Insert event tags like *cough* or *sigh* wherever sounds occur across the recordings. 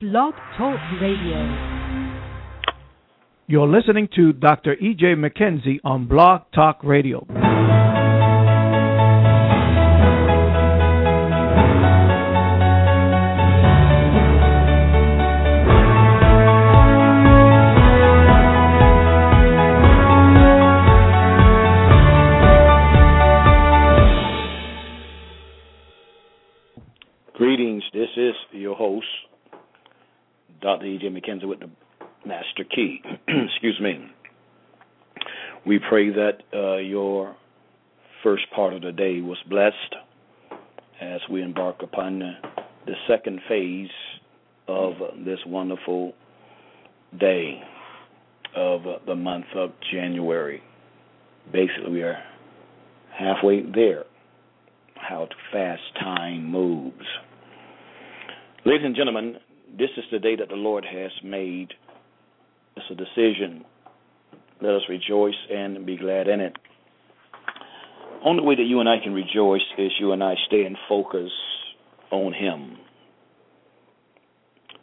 Blog Talk Radio. You're listening to Dr. E.J. McKenzie on Blog Talk Radio. Greetings. This is your host, Dr. E.J. McKenzie with the Master Key. *clears throat* Excuse me. We pray that uh, your first part of the day was blessed as we embark upon the, the second phase of this wonderful day of the month of January. Basically, we are halfway there. How fast time moves. Ladies and gentlemen, this is the day that the Lord has made. It's a decision. Let us rejoice and be glad in it. Only way that you and I can rejoice is you and I stay in focus on Him.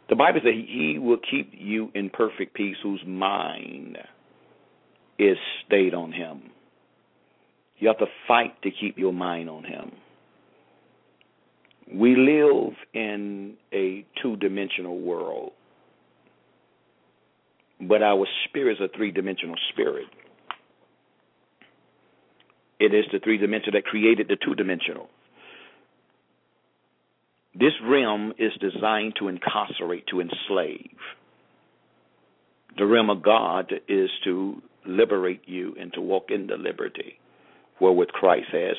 The Bible says He will keep you in perfect peace whose mind is stayed on Him. You have to fight to keep your mind on Him. We live in a two dimensional world, but our spirit is a three dimensional spirit. It is the three dimensional that created the two dimensional. This realm is designed to incarcerate, to enslave. The realm of God is to liberate you and to walk in the liberty wherewith Christ has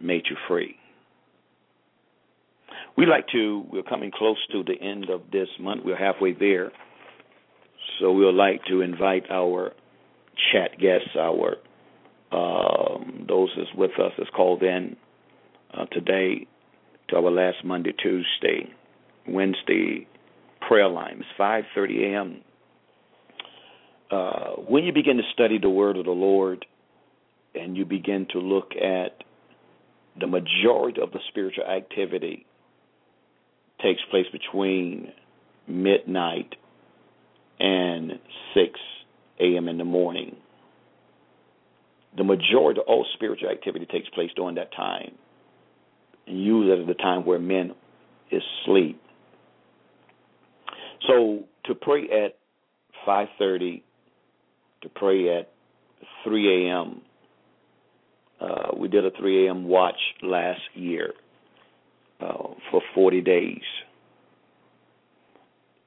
made you free. We like to, we're coming close to the end of this month. We're halfway there. So we would like to invite our chat guests, our um, those that's with us that's called in uh, today to our last Monday, Tuesday, Wednesday prayer line. It's 5:30 a.m. Uh, when you begin to study the Word of the Lord, and you begin to look at the majority of the spiritual activity takes place between midnight and 6 a.m. in the morning. The majority of all spiritual activity takes place during that time. And usually at the time where men is asleep. So to pray at 5:30, to pray at 3 a.m. Uh, we did a 3 a.m. watch last year uh, for 40 days.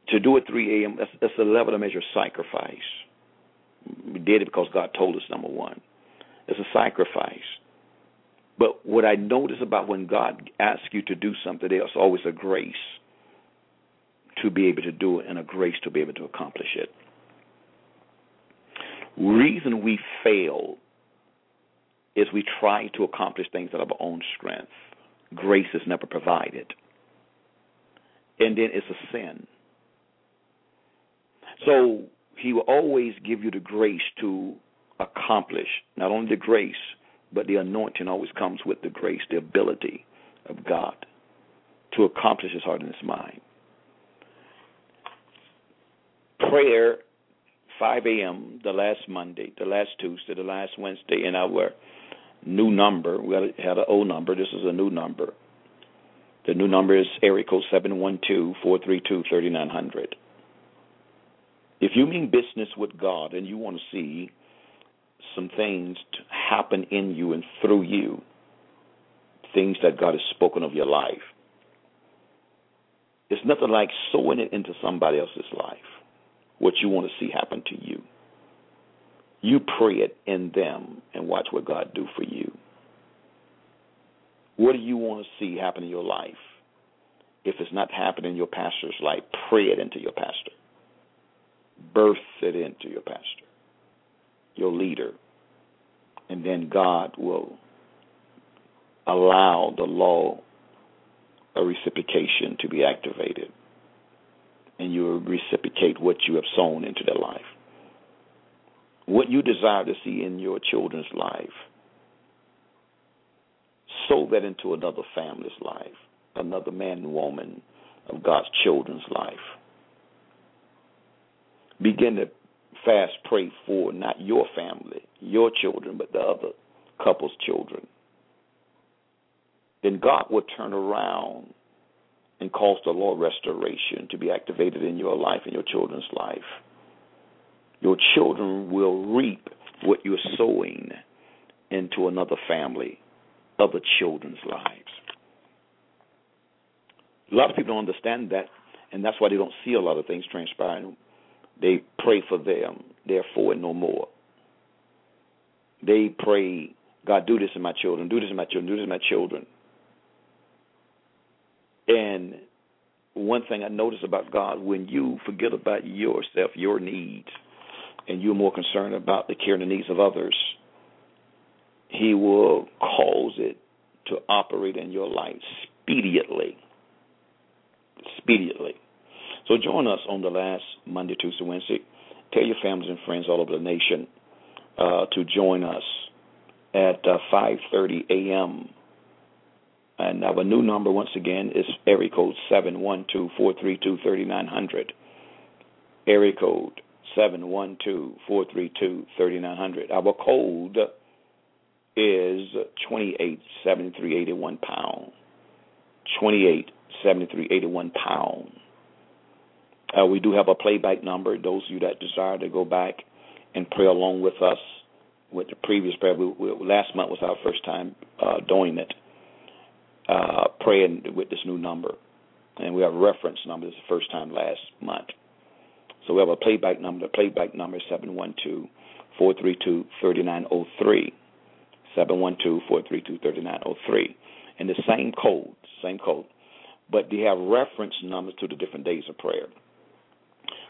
To do it 3 a.m., that's, that's a level of measure sacrifice. We did it because God told us, number one. It's a sacrifice. But what I notice about when God asks you to do something, there's always a grace to be able to do it and a grace to be able to accomplish it. Reason we fail is we try to accomplish things out of our own strength. Grace is never provided. And then it's a sin. So he will always give you the grace to accomplish not only the grace, but the anointing always comes with the grace, the ability of God to accomplish his heart and his mind. Prayer, 5 a.m., the last Monday, the last Tuesday, the last Wednesday, in our new number. We had an old number. This is a new number. The new number is area code 712-432-3900. If you mean business with God and you want to see some things happen in you and through you, things that God has spoken of your life, it's nothing like sowing it into somebody else's life, what you want to see happen to you. You pray it in them and watch what God do for you. What do you want to see happen in your life? If it's not happening in your pastor's life, pray it into your pastor. Birth it into your pastor, your leader. And then God will allow the law of reciprocation to be activated. And you will reciprocate what you have sown into their life what you desire to see in your children's life, sow that into another family's life, another man and woman, of God's children's life. Begin to fast pray for not your family, your children, but the other couple's children. Then God will turn around and cause the law of restoration to be activated in your life and your children's life. Your children will reap what you're sowing into another family, other children's lives. A lot of people don't understand that, and that's why they don't see a lot of things transpiring. They pray for them, therefore, and no more. They pray, God, do this in my children, do this in my children, do this in my children. And one thing I notice about God, when you forget about yourself, your needs, and you're more concerned about the care and the needs of others, He will cause it to operate in your life speedily. Speedily. So join us on the last Monday, Tuesday, Wednesday. Tell your families and friends all over the nation uh, to join us at uh, 5:30 a.m. And our new number, once again, is area code 712-432-3900. Area code 712-432-3900. Our code is 287381 pound. 287381 pound. Uh, we do have a playback number. Those of you that desire to go back and pray along with us with the previous prayer, we, we, last month was our first time uh, doing it, uh, praying with this new number. And we have a reference number. This is the first time last month. So we have a playback number. The playback number is 712 432 3903. 712 432 3903. And the same code, same code. But they have reference numbers to the different days of prayer.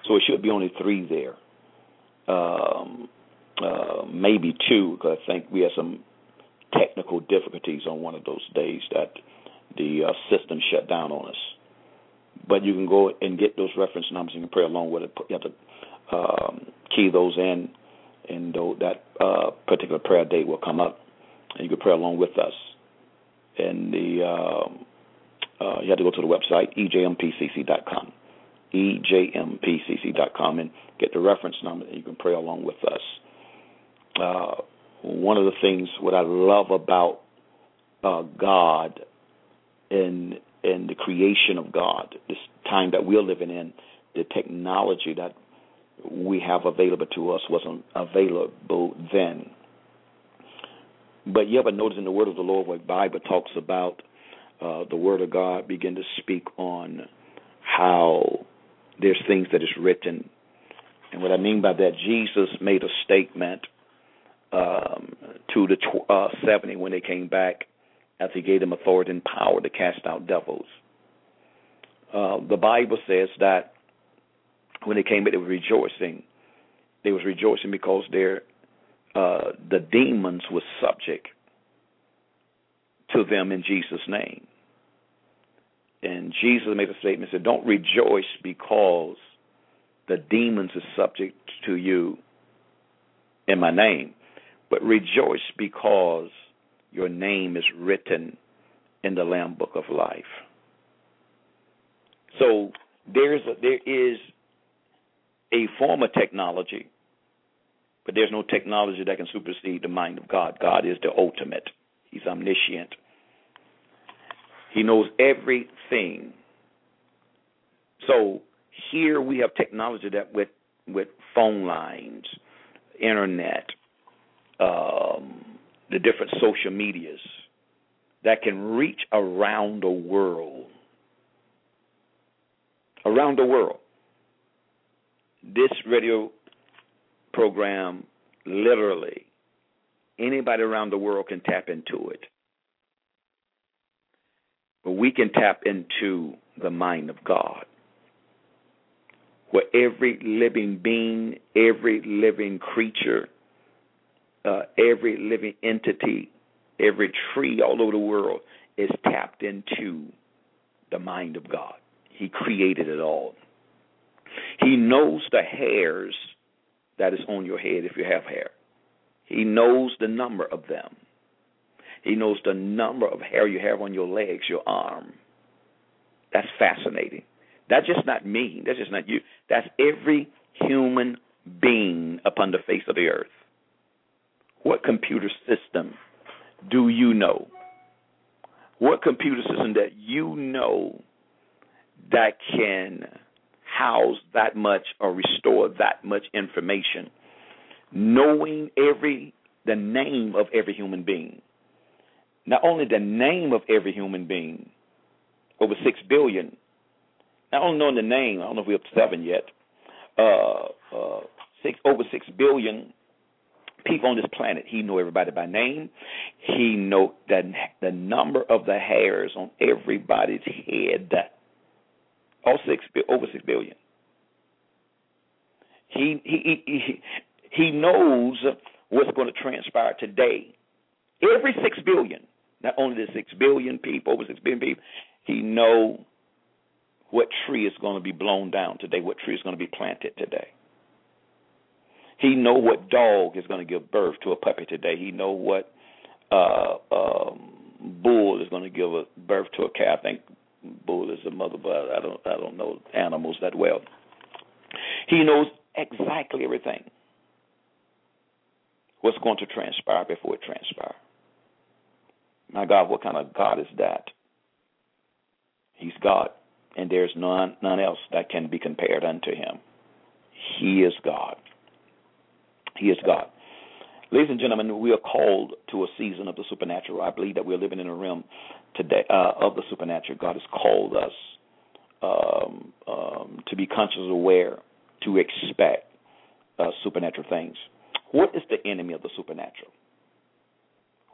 So it should be only three there. Um, uh, maybe two, because I think we had some technical difficulties on one of those days that the uh, system shut down on us. But you can go and get those reference numbers and pray along with it. You have to um, key those in, and that uh, particular prayer date will come up, and you can pray along with us. And the um, uh, you have to go to the website ejmpcc.com ejmpcc.com and get the reference number and you can pray along with us. Uh, one of the things what I love about uh, God and and the creation of God, this time that we're living in, the technology that we have available to us wasn't available then. But you ever notice in the Word of the Lord, where Bible talks about uh, the Word of God begin to speak on how there's things that is written. And what I mean by that, Jesus made a statement um, to the tw- uh, 70 when they came back after he gave them authority and power to cast out devils. Uh, the Bible says that when they came back, they were rejoicing. They was rejoicing because their uh, the demons were subject to them in Jesus' name. And Jesus made a statement said, Don't rejoice because the demons are subject to you in my name, but rejoice because your name is written in the Lamb Book of Life. So there's a, there is a form of technology, but there's no technology that can supersede the mind of God. God is the ultimate. He's omniscient. He knows everything. So here we have technology that with with phone lines, internet, um, the different social medias that can reach around the world. Around the world. This radio program literally anybody around the world can tap into it. But we can tap into the mind of God. Where every living being, every living creature, uh, every living entity, every tree all over the world is tapped into the mind of God. He created it all. He knows the hairs that is on your head if you have hair. He knows the number of them. He knows the number of hair you have on your legs, your arm. That's fascinating. That's just not me. That's just not you. That's every human being upon the face of the earth. What computer system do you know? What computer system that you know that can house that much or restore that much information? Knowing every the name of every human being. Not only the name of every human being, over six billion. Not only knowing the name, I don't know if we're up to seven yet. Uh, uh, six over six billion people on this planet. He know everybody by name. He know that the number of the hairs on everybody's head. All six over six billion. He he he he knows what's going to transpire today. Every six billion, not only the six billion people, over six billion people, he know what tree is going to be blown down today, what tree is going to be planted today. He know what dog is going to give birth to a puppy today. He know what uh, um, bull is going to give a birth to a calf. I think bull is the mother, but I don't I don't know animals that well. He knows exactly everything. What's going to transpire before it transpires. My God, what kind of God is that? He's God, and there's none none else that can be compared unto him. He is God. He is God. Ladies and gentlemen, we are called to a season of the supernatural. I believe that we're living in a realm today uh, of the supernatural. God has called us um, um, to be conscious, aware, to expect uh, supernatural things. What is the enemy of the supernatural?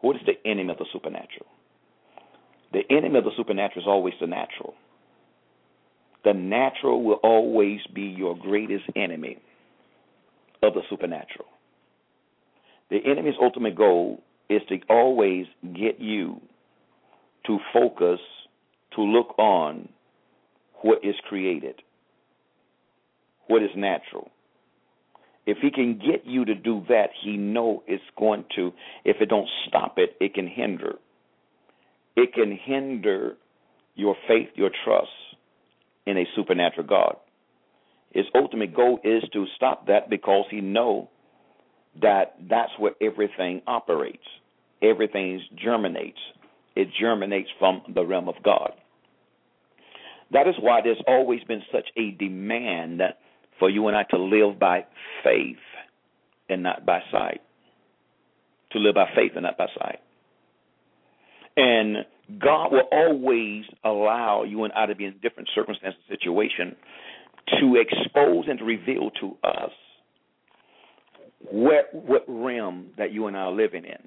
What is the enemy of the supernatural? The enemy of the supernatural is always the natural. The natural will always be your greatest enemy of the supernatural. The enemy's ultimate goal is to always get you to focus, to look on what is created, what is natural. If he can get you to do that, he know it's going to. If it don't stop it, it can hinder. It can hinder your faith, your trust in a supernatural God. His ultimate goal is to stop that because he know that that's where everything operates. Everything germinates. It germinates from the realm of God. That is why there's always been such a demand for you and I to live by faith and not by sight. To live by faith and not by sight. And God will always allow you and I to be in different circumstances, situation, to expose and to reveal to us what what realm that you and I are living in.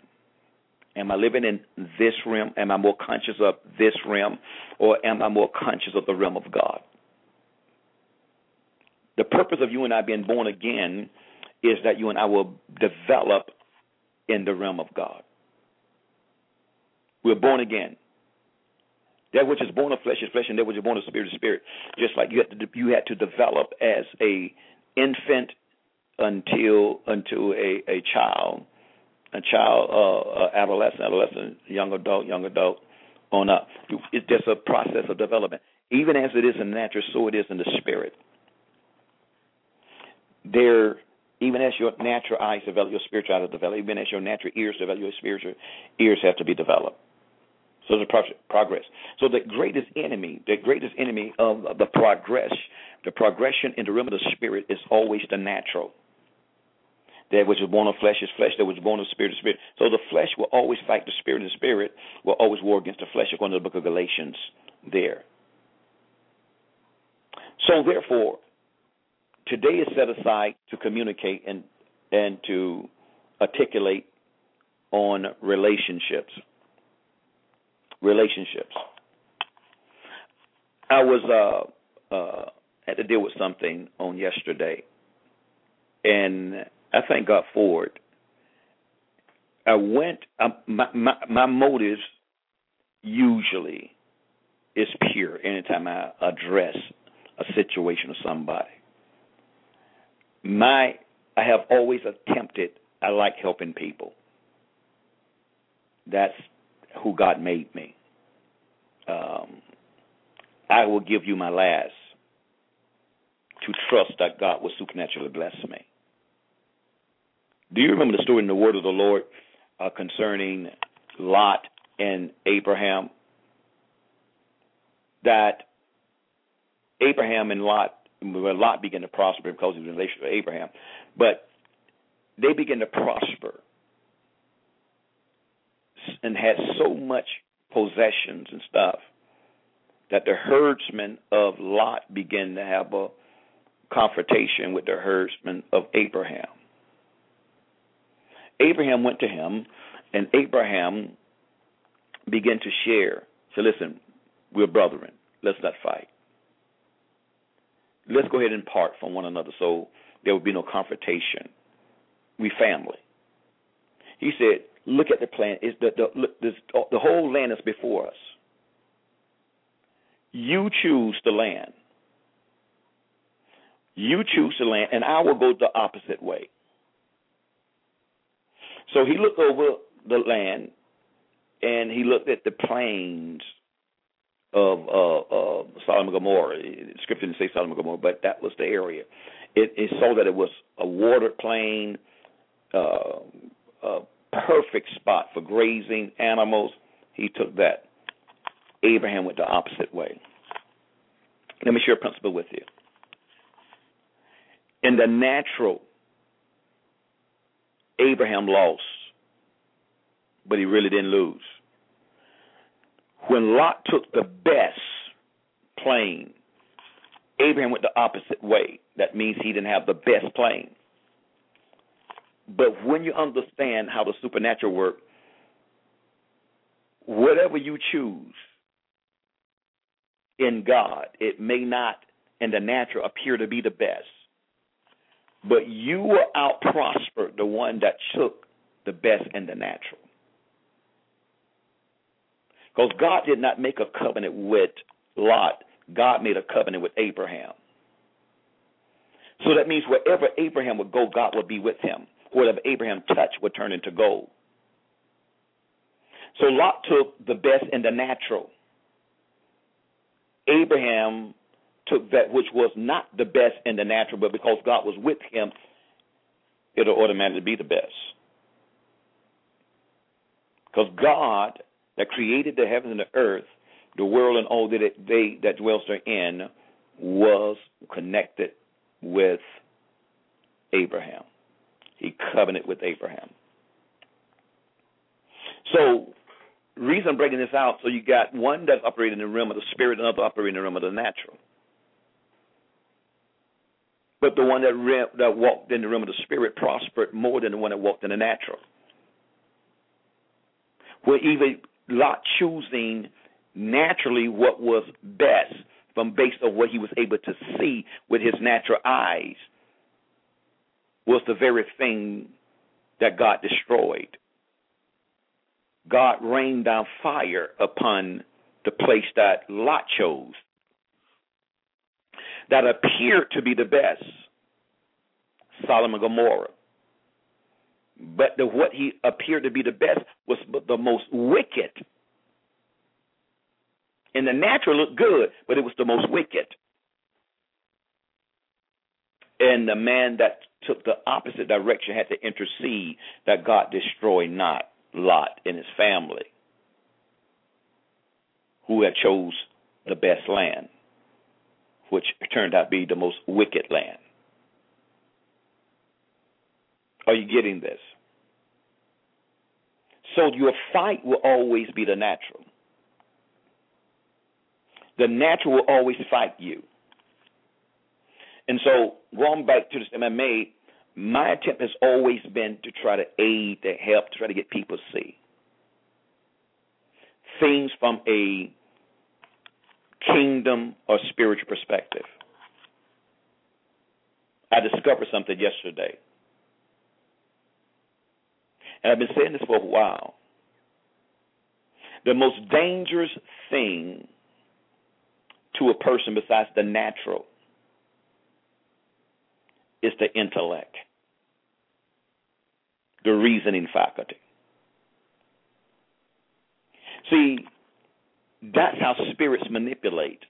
Am I living in this realm? Am I more conscious of this realm, or am I more conscious of the realm of God? The purpose of you and I being born again is that you and I will develop in the realm of God. We're born again. That which is born of flesh is flesh, and that which is born of spirit is spirit. Just like you had to, you had to develop as a infant until until a a child, a child, uh, uh, adolescent, adolescent, young adult, young adult, on up. It's just a process of development. Even as it is in the natural, so it is in the spirit. There, even as your natural eyes develop, your spiritual eyes develop. Even as your natural ears develop, your spiritual ears have to be developed. So there's progress. So the greatest enemy, the greatest enemy of the progress, the progression in the realm of the spirit is always the natural. That which is born of flesh is flesh. That which is born of spirit is spirit. So the flesh will always fight the spirit, and the spirit will always war against the flesh, according to the book of Galatians. There. So therefore, today is set aside to communicate and and to articulate on relationships. Relationships. I was uh uh had to deal with something on yesterday, and I thank God for it. I went. My, my my motives usually is pure. Anytime I address a situation or somebody, my I have always attempted. I like helping people. That's who God made me. Um, I will give you my last to trust that God will supernaturally bless me. Do you remember the story in the Word of the Lord uh, concerning Lot and Abraham? That Abraham and Lot, well, Lot began to prosper because he was in relation with Abraham, but they began to prosper and had so much possessions and stuff that the herdsmen of Lot began to have a confrontation with the herdsmen of Abraham. Abraham went to him, and Abraham began to share. So listen, we're brethren. Let's not fight. Let's go ahead and part from one another so there will be no confrontation. We family. He said, look at the plan. Is the the, the the whole land is before us. You choose the land. You choose the land, and I will go the opposite way. So he looked over the land, and he looked at the plains of uh, uh, Sodom Gomorrah. The scripture didn't say Sodom and Gomorrah, but that was the area. It, it saw that it was a watered plain, uh, a perfect spot for grazing animals. He took that. Abraham went the opposite way. Let me share a principle with you. In the natural, Abraham lost, but he really didn't lose. When Lot took the best plain, Abraham went the opposite way. That means he didn't have the best plain. But when you understand how the supernatural works, whatever you choose in God, it may not in the natural appear to be the best. But you will out prosper the one that took the best and the natural. Because God did not make a covenant with Lot, God made a covenant with Abraham. So that means wherever Abraham would go, God would be with him. Whatever Abraham touched would turn into gold. So Lot took the best and the natural. Abraham took that which was not the best in the natural, but because God was with him, it'll automatically be the best. Because God that created the heavens and the earth, the world and all that it, they that dwells therein, was connected with Abraham. He covenanted with Abraham. So, reason I'm breaking this out, so you got one that's operating in the realm of the spirit, another operating in the realm of the natural. But the one that re- that walked in the realm of the spirit prospered more than the one that walked in the natural. Where even Lot choosing naturally what was best from based on what he was able to see with his natural eyes was the very thing that God destroyed. God rained down fire upon the place that Lot chose that appeared to be the best Sodom and Gomorrah. But the, what he appeared to be the best was the most wicked. And the natural looked good, but it was the most wicked. And the man that took the opposite direction had to intercede that God destroy not Lot and his family, who had chose the best land, which turned out to be the most wicked land. Are you getting this? So your fight will always be the natural. The natural will always fight you. And so, going back to this MMA, my attempt has always been to try to aid, to help, to try to get people to see things from a kingdom or spiritual perspective. I discovered something yesterday. And I've been saying this for a while. The most dangerous thing to a person besides the natural is the intellect, the reasoning faculty. See, that's how spirits manipulate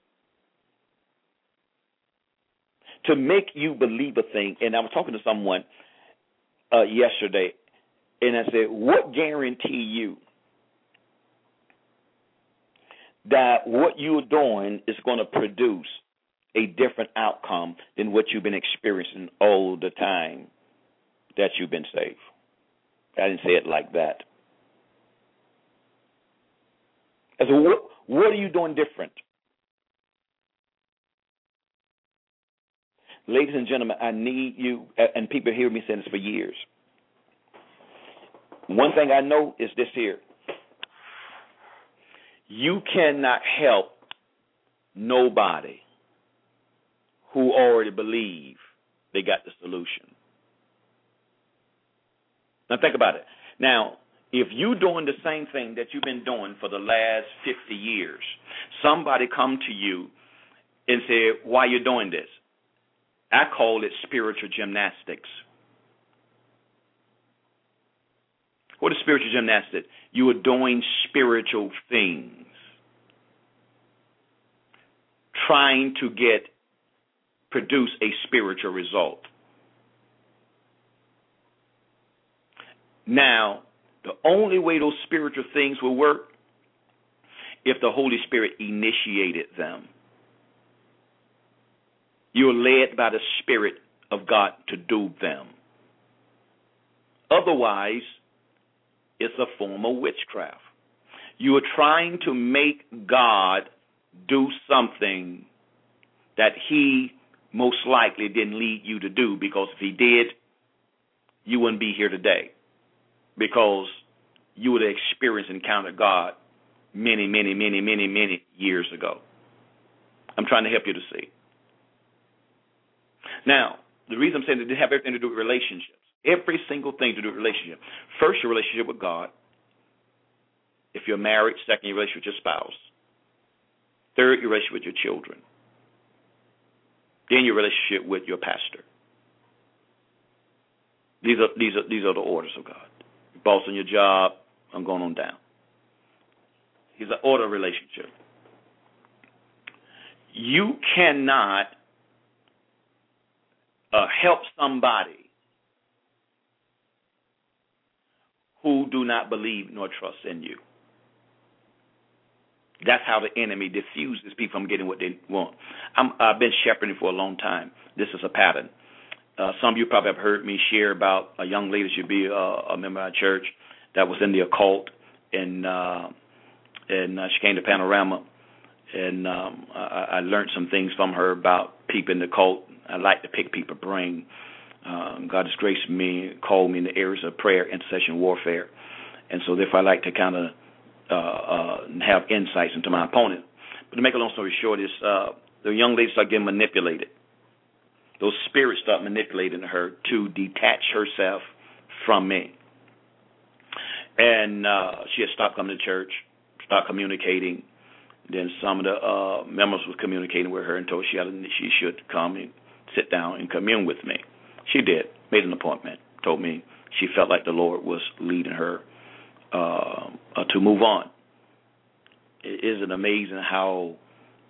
to make you believe a thing. And I was talking to someone uh, yesterday, and I said, "What guarantee you that what you're doing is going to produce a different outcome than what you've been experiencing all the time that you've been saved?" I didn't say it like that. I said, "What what are you doing different?" Ladies and gentlemen, I need you, and people hear me saying this for years. One thing I know is this here you cannot help nobody who already believe they got the solution. Now think about it. Now, if you're doing the same thing that you've been doing for the last 50 years, somebody come to you and say, "Why you doing this?" I call it spiritual gymnastics. What is spiritual gymnastics? You are doing spiritual things, trying to get produce a spiritual result. Now, the only way those spiritual things will work if the Holy Spirit initiated them. You're led by the Spirit of God to do them. Otherwise, it's a form of witchcraft. You are trying to make God do something that He most likely didn't lead you to do because if He did, you wouldn't be here today because you would have experienced and encountered God many, many, many, many, many years ago. I'm trying to help you to see. Now, the reason I'm saying that it have everything to do with relationships. Every single thing to do with relationship. First, your relationship with God. If you're married, second, your relationship with your spouse. Third, your relationship with your children. Then your relationship with your pastor. These are these are these are the orders of God. Boss on your job, I'm going on down. He's an order relationship. You cannot uh, help somebody who do not believe nor trust in you. That's how the enemy diffuses people from getting what they want. i have been shepherding for a long time. This is a pattern. Uh, some of you probably have heard me share about a young lady should be a, a member of our church that was in the occult, and uh, and uh, she came to Panorama, and um, I, I learned some things from her about people in the cult I like to pick people's brain. Um, God has graced me, called me in the areas of prayer, intercession, warfare, and so therefore I like to kind of uh, uh, have insights into my opponent. But to make a long story short, is uh, the young lady start getting manipulated. Those spirits start manipulating her to detach herself from me, and uh, she had stopped coming to church, stopped communicating. Then some of the uh, members was communicating with her and told she had she should come and sit down and commune with me. She did, made an appointment, told me she felt like the Lord was leading her uh, to move on. It isn't amazing how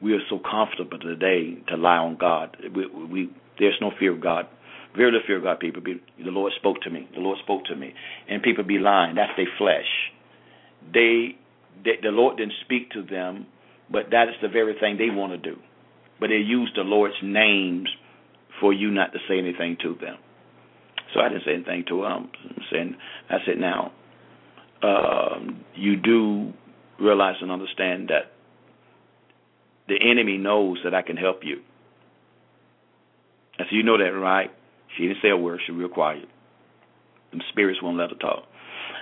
we are so comfortable today to lie on God. We, we there's no fear of God. Very little fear of God. People be the Lord spoke to me. The Lord spoke to me, and people be lying. That's their flesh. They, they the Lord didn't speak to them, but that is the very thing they want to do. But they use the Lord's names for you not to say anything to them. So I didn't say anything to them. I'm saying, I said, now, um, you do realize and understand that the enemy knows that I can help you. I said, you know that, right? She didn't say a word. She real quiet. The spirits won't let her talk.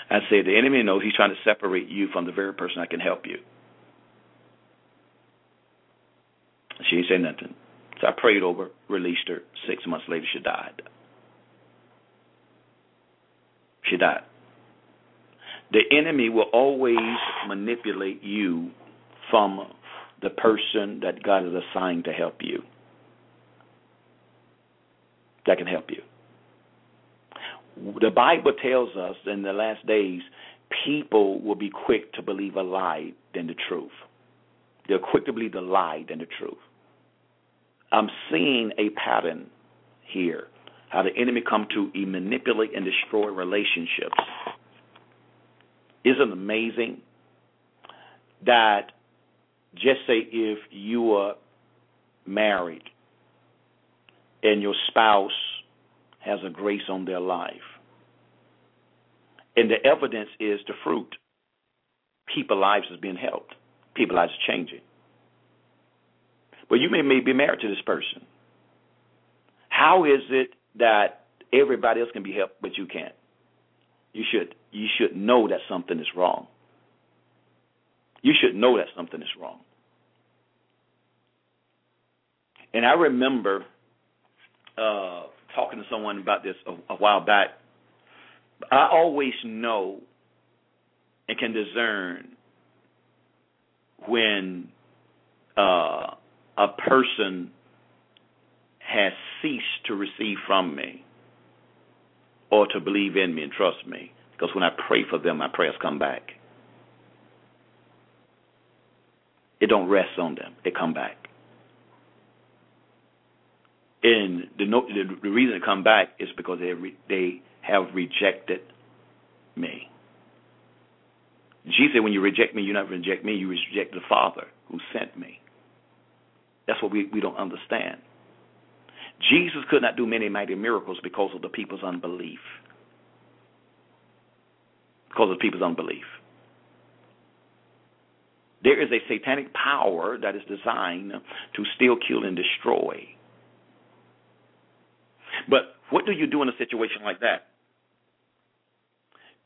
I said, the enemy knows he's trying to separate you from the very person that can help you. She didn't say nothing. So I prayed over, released her. Six months later, she died. She died. The enemy will always manipulate you from the person that God has assigned to help you. That can help you. The Bible tells us in the last days, people will be quick to believe a lie than the truth. They're quick to believe the lie than the truth. I'm seeing a pattern here. How the enemy come to manipulate and destroy relationships. Isn't amazing that just say if you are married and your spouse has a grace on their life, and the evidence is the fruit. People's lives is being helped. People's lives are changing. But you may, may be married to this person. How is it that everybody else can be helped but you can't? You should you should know that something is wrong. You should know that something is wrong. And I remember uh, talking to someone about this a, a while back. I always know and can discern when uh, a person has ceased to receive from me or to believe in me and trust me. Because when I pray for them, my prayers come back. It don't rest on them; it come back. And the the, the reason to come back is because they re, they have rejected me. Jesus said, "When you reject me, you not reject me; you reject the Father who sent me." That's what we we don't understand. Jesus could not do many mighty miracles because of the people's unbelief. Because of people's unbelief. There is a satanic power that is designed to steal, kill, and destroy. But what do you do in a situation like that?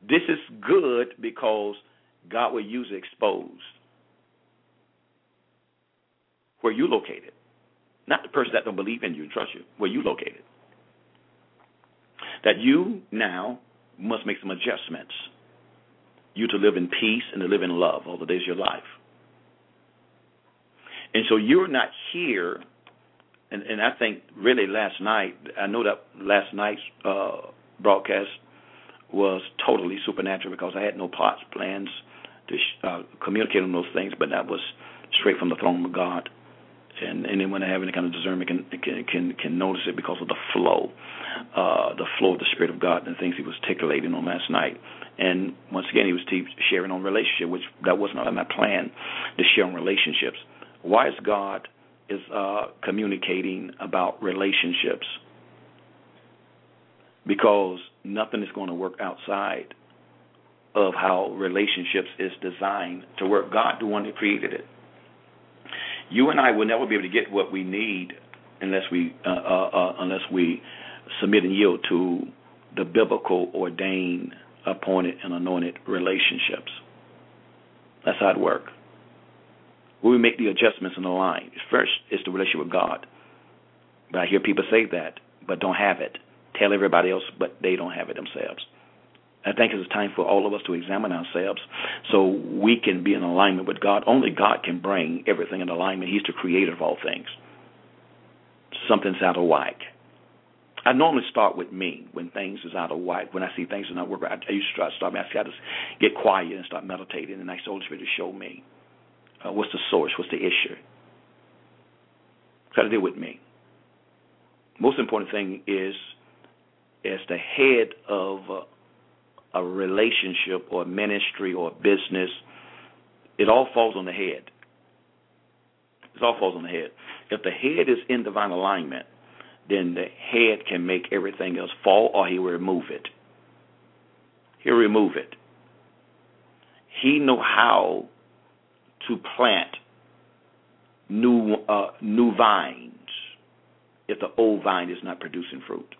This is good because God will use it exposed. Where you located. Not the person that don't believe in you and trust you. Where you located. That you now must make some adjustments. You to live in peace and to live in love all the days of your life. And so you're not here and and I think really last night I know that last night's uh broadcast was totally supernatural because I had no plots, plans to uh, communicate on those things, but that was straight from the throne of God. And anyone that have any kind of discernment can can can, can notice it because of the flow, uh, the flow of the Spirit of God and the things He was articulating on last night. And once again, He was sharing on relationship, which that was not my plan to share on relationships. Why is God is uh, communicating about relationships? Because nothing is going to work outside of how relationships is designed to work. God, the one that created it. You and I will never be able to get what we need unless we uh, uh, uh, unless we submit and yield to the biblical ordained, appointed, and anointed relationships. That's how it works. When we make the adjustments in the line, first is the relationship with God. But I hear people say that, but don't have it. Tell everybody else, but they don't have it themselves. I think it's time for all of us to examine ourselves so we can be in alignment with God. Only God can bring everything in alignment. He's the creator of all things. Something's out of whack. I normally start with me when things is out of whack. When I see things are not working, I used to start, start I got to get quiet and start meditating, and ask the Holy Spirit to show me uh, what's the source, what's the issue. Try to deal with me. Most important thing is, as the head of a, a relationship or ministry or business, it all falls on the head. It all falls on the head. If the head is in divine alignment, then the head can make everything else fall or he will remove it. He'll remove it. He know how to plant new uh, new vines if the old vine is not producing fruit.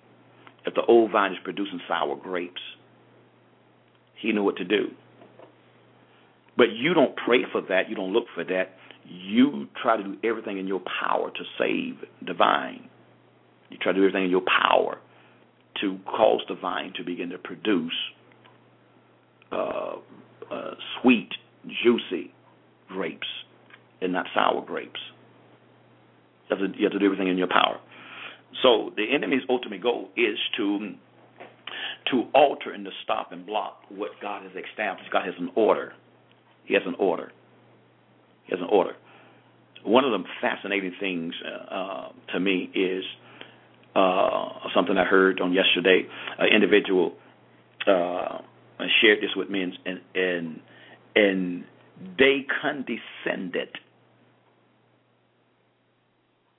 If the old vine is producing sour grapes, he knew what to do. But you don't pray for that. You don't look for that. You try to do everything in your power to save the vine. You try to do everything in your power to cause the vine to begin to produce uh, uh, sweet, juicy grapes and not sour grapes. You have, to, you have to do everything in your power. So the enemy's ultimate goal is to to alter and to stop and block what God has established. God has an order. He has an order. He has an order. one of the fascinating things uh, uh, to me is uh, something I heard on yesterday. An individual uh, shared this with me, and and and they condescended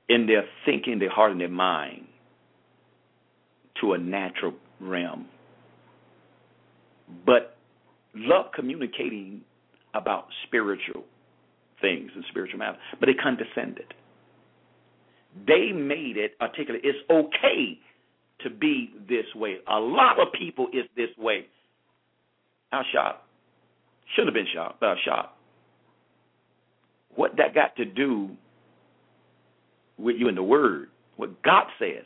in their thinking, their heart, and their mind to a natural realm, but love communicating about spiritual things and spiritual matters, but they condescended. They made it articulate. It's okay to be this way. A lot of people is this way. Was shocked. Should have been shot. Uh, I was. What that got to do with you in the Word, what God says.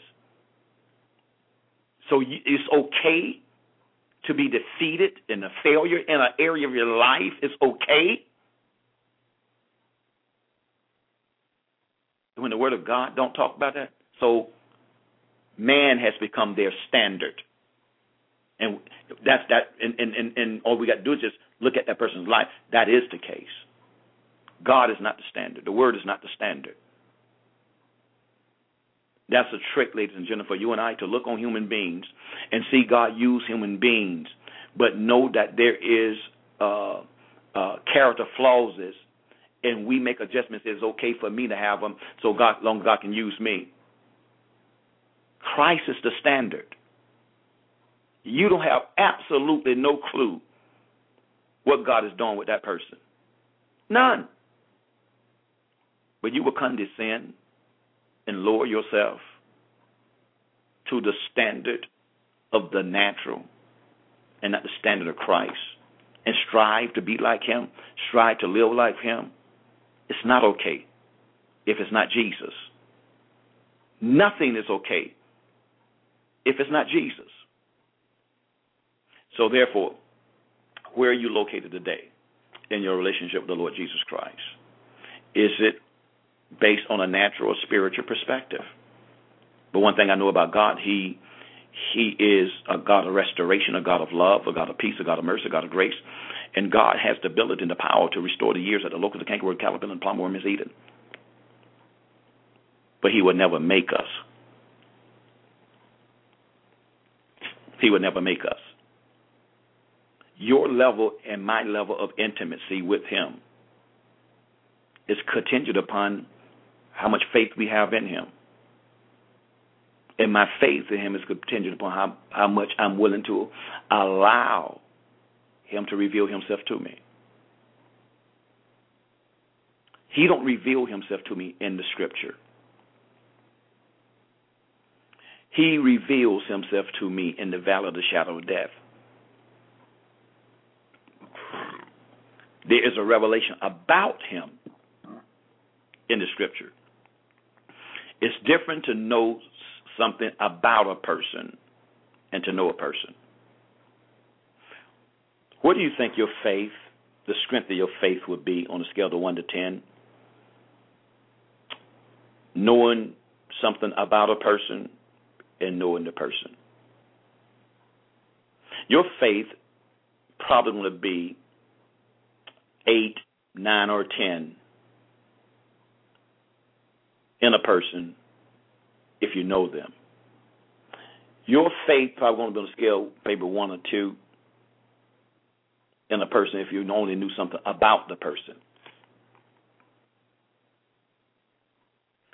So you, it's okay to be defeated and a failure in an area of your life. It's okay. When the Word of God don't talk about that. So man has become their standard. And that's that and, and, and, and all we got to do is just look at that person's life. That is the case. God is not the standard. The word is not the standard. That's a trick, ladies and gentlemen, for you and I to look on human beings and see God use human beings, but know that there is uh, uh, character flaws, and we make adjustments. It's okay for me to have them, so God, long as God can use me. Christ is the standard. You don't have absolutely no clue what God is doing with that person. None. But you will condescend and lower yourself to the standard of the natural and not the standard of Christ and strive to be like him, strive to live like him, it's not okay if it's not Jesus. Nothing is okay if it's not Jesus. So, therefore, where are you located today in your relationship with the Lord Jesus Christ? Is it based on a natural or spiritual perspective? But one thing I know about God, He He is a God of restoration, a God of love, a God of peace, a God of mercy, a God of grace. And God has the ability and the power to restore the years that the locust, the cankerworm, caterpillar, and palmerworm is eaten. But He would never make us. He would never make us. Your level and my level of intimacy with Him is contingent upon how much faith we have in Him. And my faith in Him is contingent upon how, how much I'm willing to allow Him to reveal Himself to me. He don't reveal Himself to me in the Scripture. He reveals Himself to me in the valley of the shadow of death. There is a revelation about Him in the Scripture. It's different to know something about a person and to know a person. What do you think your faith, the strength of your faith, would be on a scale of 1 to 10? Knowing something about a person and knowing the person. Your faith probably would be 8, 9, or 10 in a person if you know them. Your faith probably to be on a scale maybe one or two in a person if you only knew something about the person.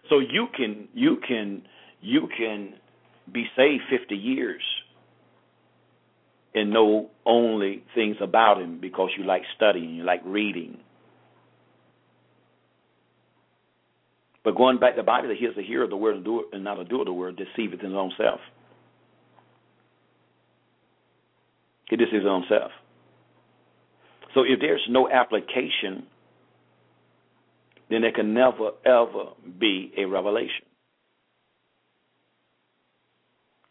So you can you can you can be saved 50 years and know only things about him because you like studying, you like reading, But going back to the Bible, he is a hearer of the word and, doer, and not a doer of the word, deceiveth his own self. He deceives his own self. So if there's no application, then there can never, ever be a revelation.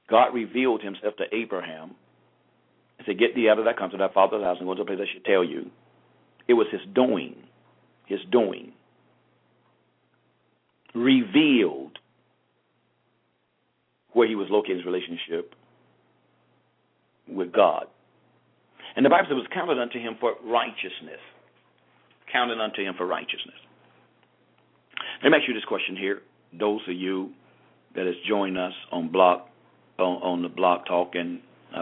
God revealed himself to Abraham and said, Get thee out of that country, thy father's house, and go to a place I should tell you. It was his doing, his doing revealed where he was located in his relationship with God. And the Bible says it was counted unto him for righteousness. Counted unto him for righteousness. Let me ask you this question here. Those of you that has joined us on blog on, on the block talk and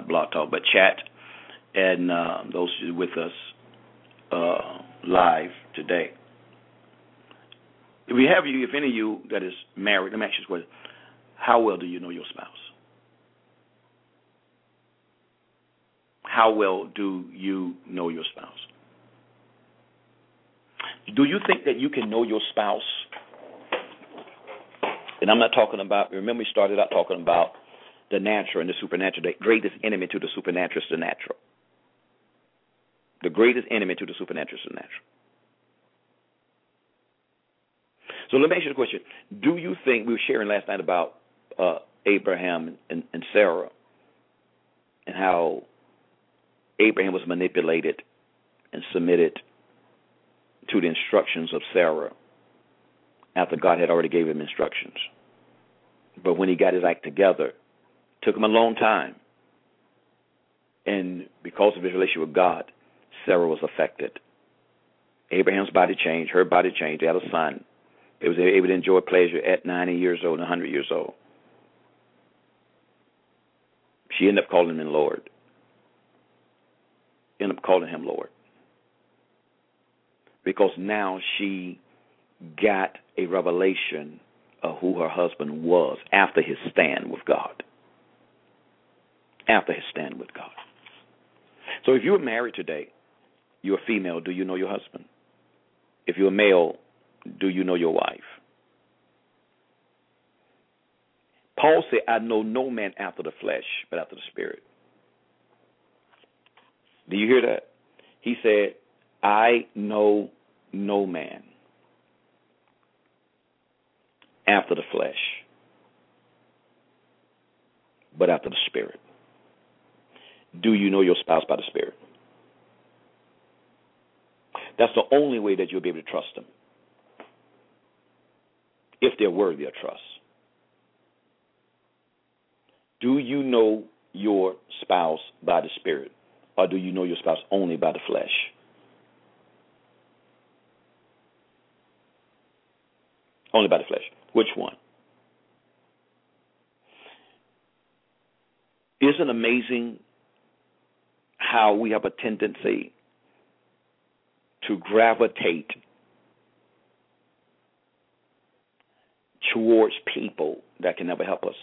blog talk but chat and uh, those with us uh, live today. If we have you, if any of you that is married, let me ask you this question: How well do you know your spouse? How well do you know your spouse? Do you think that you can know your spouse? And I'm not talking about. Remember, we started out talking about the natural and the supernatural. The greatest enemy to the supernatural is the natural. The greatest enemy to the supernatural is the natural. So let me ask you the question: Do you think we were sharing last night about uh, Abraham and, and Sarah, and how Abraham was manipulated and submitted to the instructions of Sarah after God had already gave him instructions. But when he got his act together, took him a long time. And because of his relationship with God, Sarah was affected. Abraham's body changed, her body changed. They had a son. They was able to enjoy pleasure at 90 years old and 100 years old. She ended up calling him Lord. Ended up calling him Lord. Because now she got a revelation of who her husband was after his stand with God. After his stand with God. So if you're married today, you're a female, do you know your husband? If you're a male, do you know your wife? Paul said, I know no man after the flesh, but after the spirit. Do you hear that? He said, I know no man after the flesh, but after the spirit. Do you know your spouse by the spirit? That's the only way that you'll be able to trust them if they're worthy of trust. Do you know your spouse by the Spirit, or do you know your spouse only by the flesh? Only by the flesh. Which one? Isn't amazing how we have a tendency to gravitate towards people that can never help us.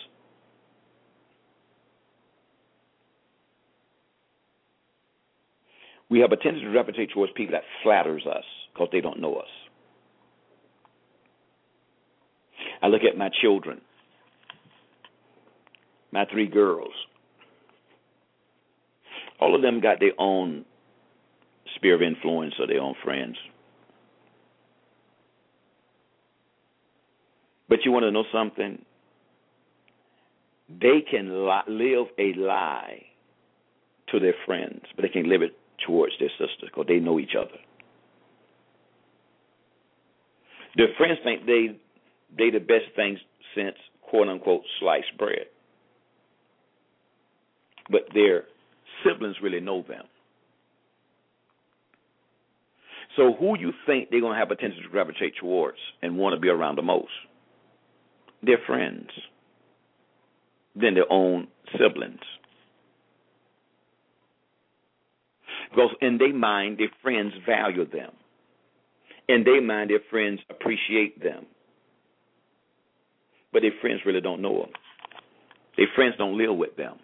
We have a tendency to gravitate towards people that flatters us because they don't know us. I look at my children, my three girls. All of them got their own sphere of influence or their own friends. But you want to know something? They can li- live a lie to their friends, but they can't live it towards their sisters because they know each other. Their friends think they they the best things since quote unquote sliced bread, but their siblings really know them. So who you think they're gonna have a tendency to gravitate towards and want to be around the most? Their friends, than their own siblings. Because in their mind, their friends value them. In their mind, their friends appreciate them. But their friends really don't know them. Their friends don't live with them.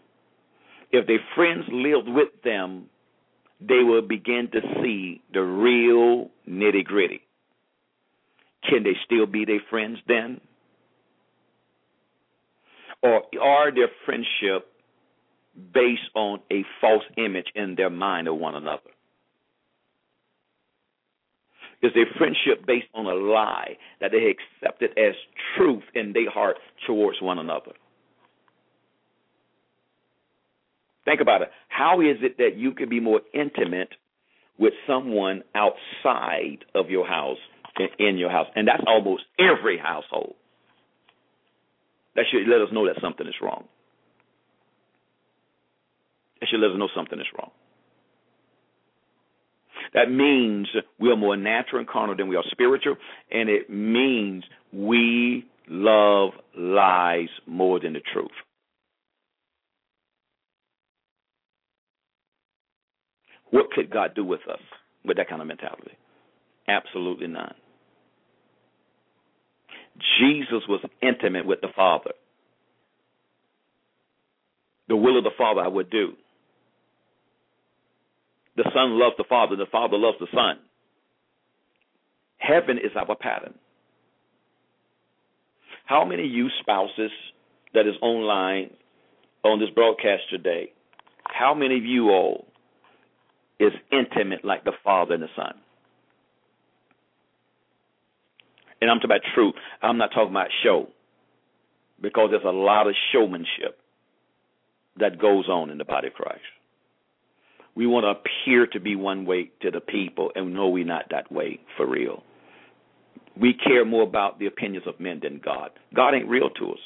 If their friends lived with them, they will begin to see the real nitty gritty. Can they still be their friends then? Or are their friendship based on a false image in their mind of one another? Is their friendship based on a lie that they accepted as truth in their heart towards one another? Think about it. How is it that you can be more intimate with someone outside of your house in your house? And that's almost every household. That should let us know that something is wrong. That should let us know something is wrong. That means we are more natural and carnal than we are spiritual, and it means we love lies more than the truth. What could God do with us with that kind of mentality? Absolutely none. Jesus was intimate with the Father. The will of the Father I would do. The Son loves the Father, the Father loves the Son. Heaven is our pattern. How many of you spouses that is online on this broadcast today, how many of you all is intimate like the Father and the Son? And I'm talking about truth. I'm not talking about show. Because there's a lot of showmanship that goes on in the body of Christ. We want to appear to be one way to the people, and know we're not that way for real. We care more about the opinions of men than God. God ain't real to us.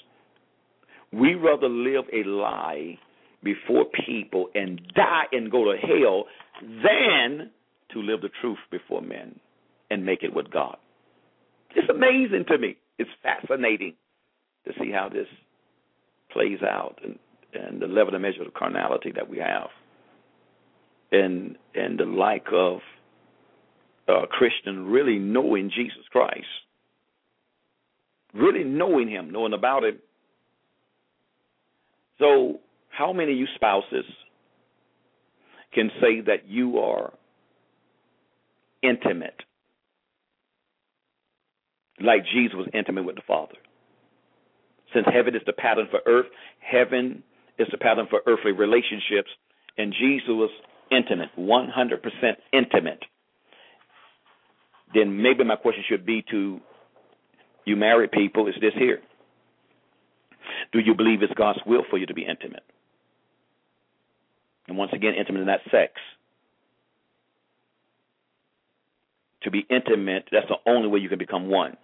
We rather live a lie before people and die and go to hell than to live the truth before men and make it with God. It's amazing to me. It's fascinating to see how this plays out and, and the level and measure of carnality that we have. And and the like of a Christian really knowing Jesus Christ. Really knowing him, knowing about him. So how many of you spouses can say that you are intimate like Jesus was intimate with the Father. Since heaven is the pattern for earth, heaven is the pattern for earthly relationships, and Jesus was intimate, 100% intimate. Then maybe my question should be to you married people is this here. Do you believe it's God's will for you to be intimate? And once again, intimate in that sex. To be intimate, that's the only way you can become one.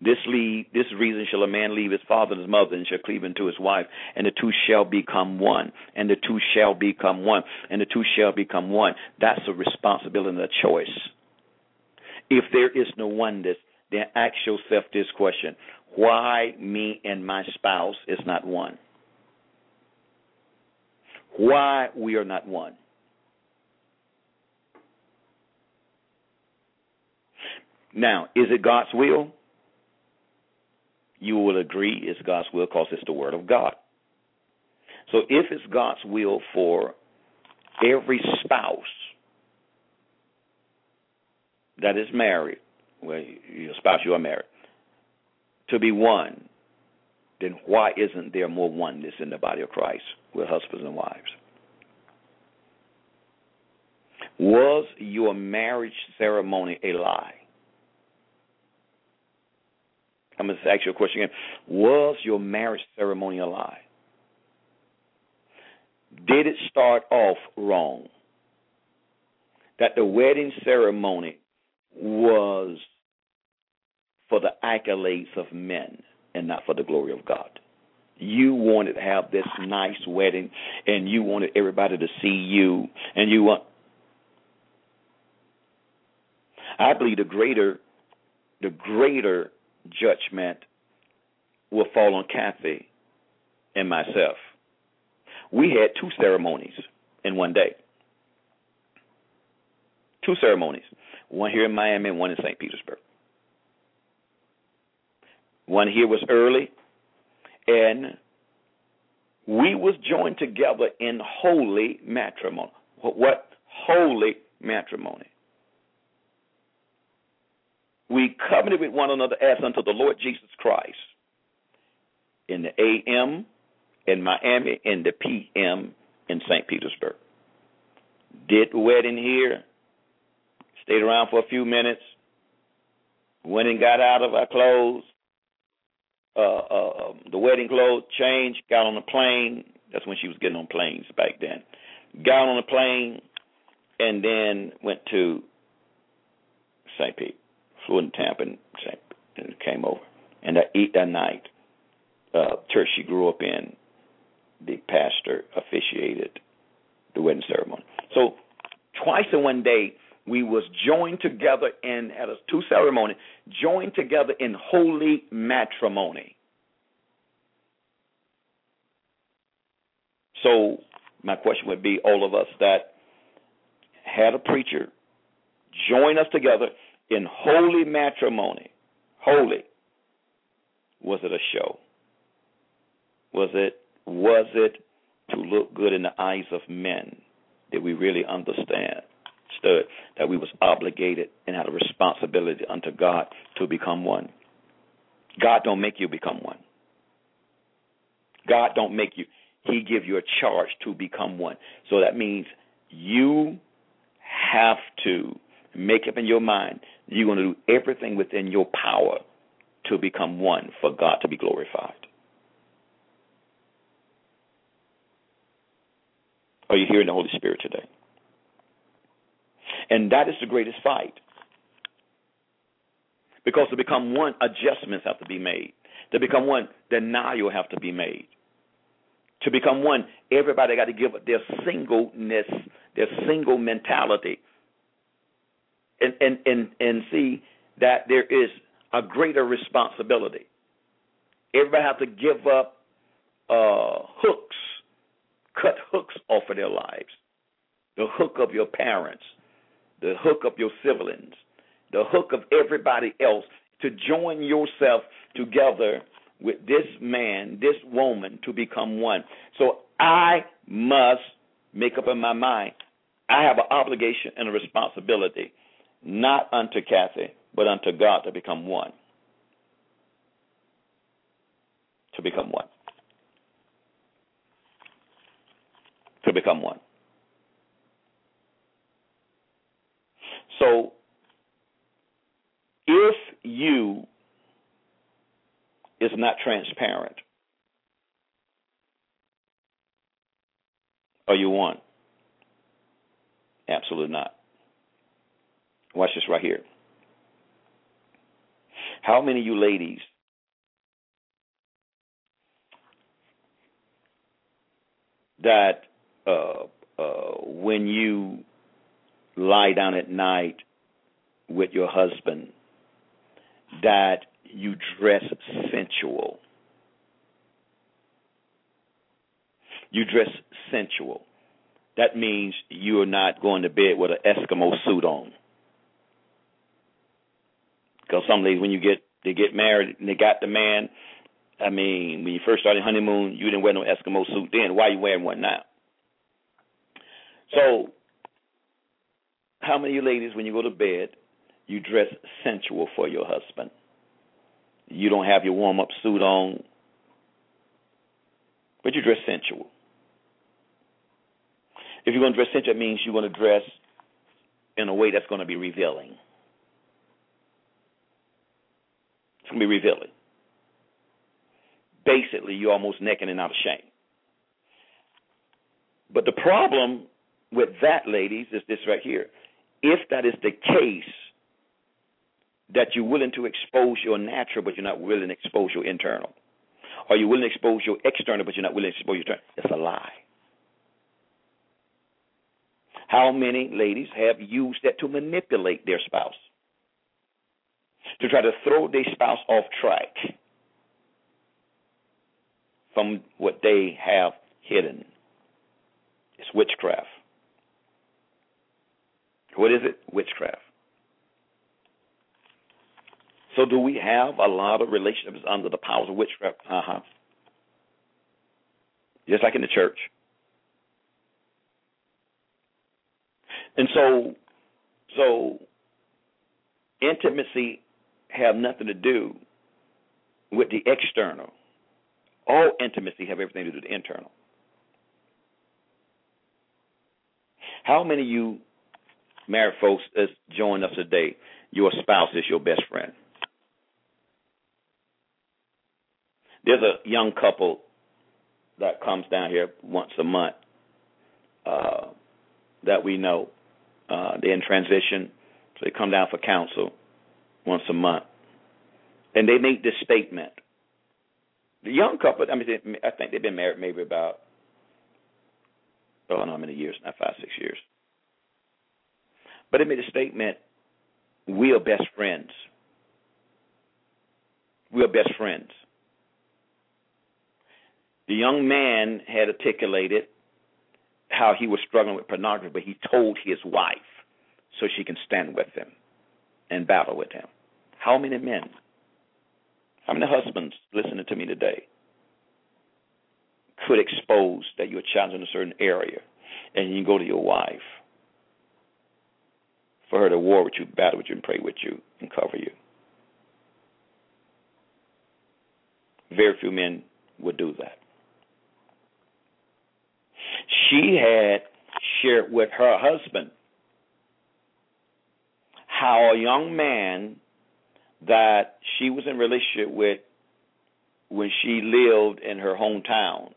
This lead, this reason shall a man leave his father and his mother and shall cleave unto his wife, and the two shall become one, and the two shall become one, and the two shall become one. That's a responsibility and a choice. If there is no oneness, then ask yourself this question: Why me and my spouse is not one? Why we are not one? Now, is it God's will? you will agree it's God's will because it's the Word of God. So if it's God's will for every spouse that is married, well, your spouse, you are married, to be one, then why isn't there more oneness in the body of Christ with husbands and wives? Was your marriage ceremony a lie? I'm going to ask you a question again. Was your marriage ceremony a lie? Did it start off wrong? That the wedding ceremony was for the accolades of men and not for the glory of God. You wanted to have this nice wedding and you wanted everybody to see you and you want I believe the greater the greater judgment will fall on Kathy and myself. We had two ceremonies in one day. Two ceremonies. One here in Miami and one in St. Petersburg. One here was early and we was joined together in holy matrimony. What holy matrimony? we covenanted with one another as unto the Lord Jesus Christ. In the AM in Miami, in the PM in St. Petersburg. Did the wedding here, stayed around for a few minutes, went and got out of our clothes, uh, uh, um, the wedding clothes, changed, got on the plane. That's when she was getting on planes back then. Got on the plane, and then went to St. Pete flew in Tampa and, and came over. And I eat that night, uh, church she grew up in, the pastor officiated the wedding ceremony. So twice in one day, we was joined together in at a two ceremony, joined together in holy matrimony. So my question would be all of us that had a preacher join us together in holy matrimony. Holy. Was it a show? Was it was it to look good in the eyes of men? Did we really understand? Stood that we was obligated and had a responsibility unto God to become one. God don't make you become one. God don't make you. He give you a charge to become one. So that means you have to make up in your mind you're going to do everything within your power to become one for God to be glorified. Are you hearing the Holy Spirit today? And that is the greatest fight. Because to become one, adjustments have to be made. To become one, denial have to be made. To become one, everybody got to give up their singleness, their single mentality, and and and and see that there is a greater responsibility. Everybody have to give up uh, hooks, cut hooks off of their lives. The hook of your parents, the hook of your siblings, the hook of everybody else to join yourself together with this man, this woman to become one. So I must make up in my mind I have an obligation and a responsibility, not unto Kathy, but unto God to become one. To become one. To become one. So, if you is not transparent, are you one? Absolutely not. Watch this right here. How many of you ladies that uh, uh, when you lie down at night with your husband, that you dress sensual? You dress sensual. That means you are not going to bed with an Eskimo suit on. Because some ladies, when you get they get married and they got the man, I mean, when you first started honeymoon, you didn't wear no Eskimo suit then. Why are you wearing one now? So, how many of you ladies, when you go to bed, you dress sensual for your husband? You don't have your warm up suit on, but you dress sensual. If you're going to dress sensual, it means you're going to dress in a way that's going to be revealing. It's going to be revealing. Basically, you're almost naked and out of shame. But the problem with that, ladies, is this right here. If that is the case, that you're willing to expose your natural, but you're not willing to expose your internal. Or you're willing to expose your external, but you're not willing to expose your internal. It's a lie. How many ladies have used that to manipulate their spouse? To try to throw their spouse off track from what they have hidden. It's witchcraft. What is it? Witchcraft. So, do we have a lot of relationships under the powers of witchcraft? Uh huh. Just like in the church. And so, so intimacy have nothing to do with the external. All intimacy have everything to do with the internal. How many of you married folks that join us today, your spouse is your best friend? There's a young couple that comes down here once a month uh, that we know. Uh, they're in transition, so they come down for counsel once a month, and they make this statement. The young couple, I mean, I think they've been married maybe about oh, I don't know how many years, not five, six years. But it made a statement we are best friends. We are best friends. The young man had articulated how he was struggling with pornography, but he told his wife so she can stand with him and battle with him. How many men, how many husbands listening to me today could expose that you're challenged in a certain area and you can go to your wife for her to war with you, battle with you, and pray with you and cover you? Very few men would do that. She had shared with her husband how a young man that she was in relationship with when she lived in her hometown.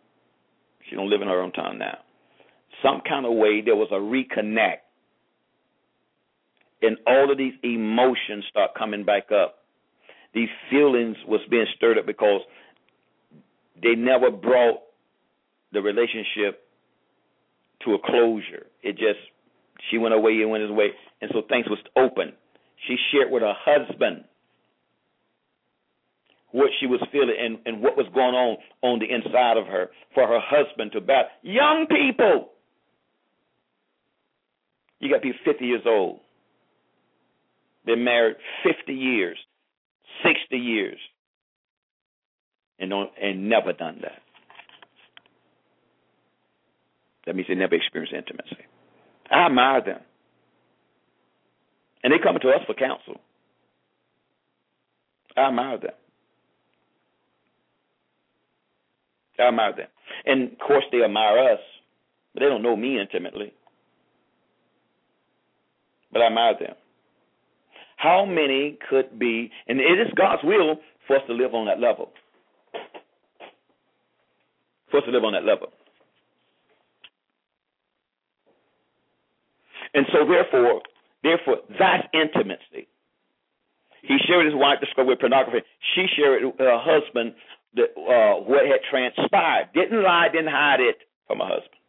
She don't live in her hometown now. Some kind of way there was a reconnect. And all of these emotions start coming back up. These feelings was being stirred up because they never brought the relationship to a closure. It just she went away and went his way, and so things was open. She shared with her husband what she was feeling and, and what was going on on the inside of her for her husband to bat. Young people, you got to be 50 years old. Been married 50 years, 60 years, and don't, and never done that. That means they never experienced intimacy. I admire them. And they come to us for counsel. I admire them. I admire them. And of course, they admire us, but they don't know me intimately. But I admire them. How many could be, and it is God's will for us to live on that level. For us to live on that level. And so, therefore, therefore, that's intimacy. He shared his wife discovered with pornography. She shared with her husband the, uh, what had transpired. Didn't lie, didn't hide it from her husband.